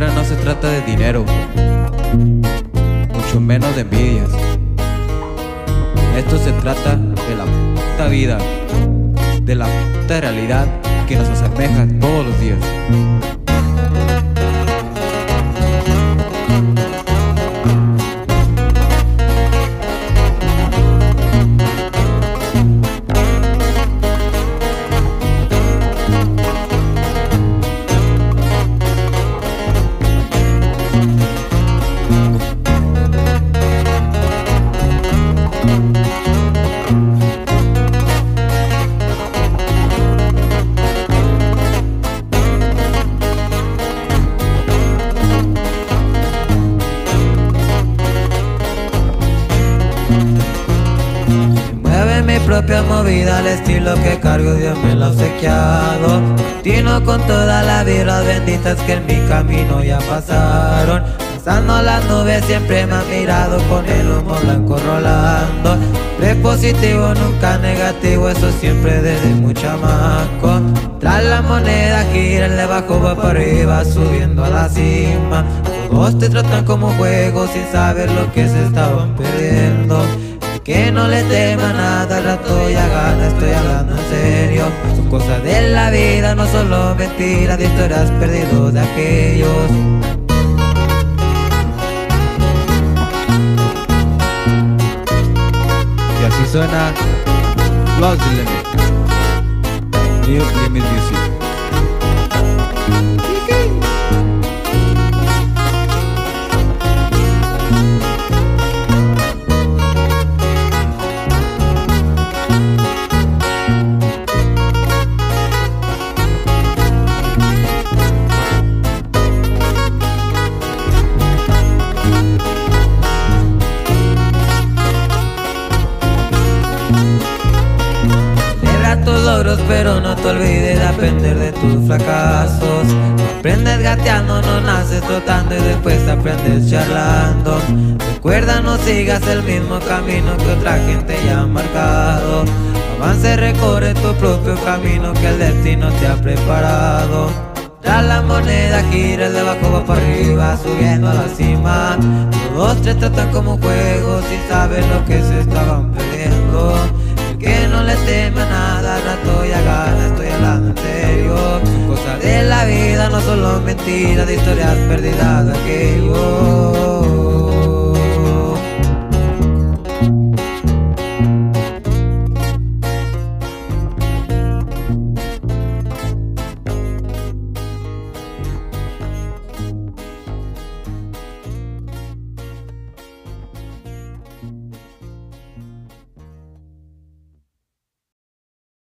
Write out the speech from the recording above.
no se trata de dinero, mucho menos de envidias. Esto se trata de la puta vida, de la puta realidad que nos asemeja todos los días. Propia movida al estilo que cargo Dios me lo ha obsequiado. Tino con todas las vibras benditas que en mi camino ya pasaron. Pasando las nubes siempre me han mirado con el humo blanco rolando. Prepositivo nunca negativo, eso siempre desde muy chamaco Tras la moneda gira, el de abajo va para arriba, subiendo a la cima. Todos te tratan como juegos sin saber lo que se estaban perdiendo que no le tema nada, al rato ya gana, estoy hablando en serio Son cosas de la vida, no solo mentiras de historias perdidos de aquellos Y así suena Los Limit. New Limit Music. Tus logros, pero no te olvides de aprender de tus fracasos. Aprendes gateando, no naces trotando y después aprendes charlando. Recuerda, no sigas el mismo camino que otra gente ya ha marcado. Avance, recorre tu propio camino que el destino te ha preparado. Tras la moneda gira, de abajo va para arriba, subiendo a la cima. Todos te tratan como juegos sin saber lo que se estaban perdiendo. El que no le teme a no solo mentiras, de historias perdidas de aquellos.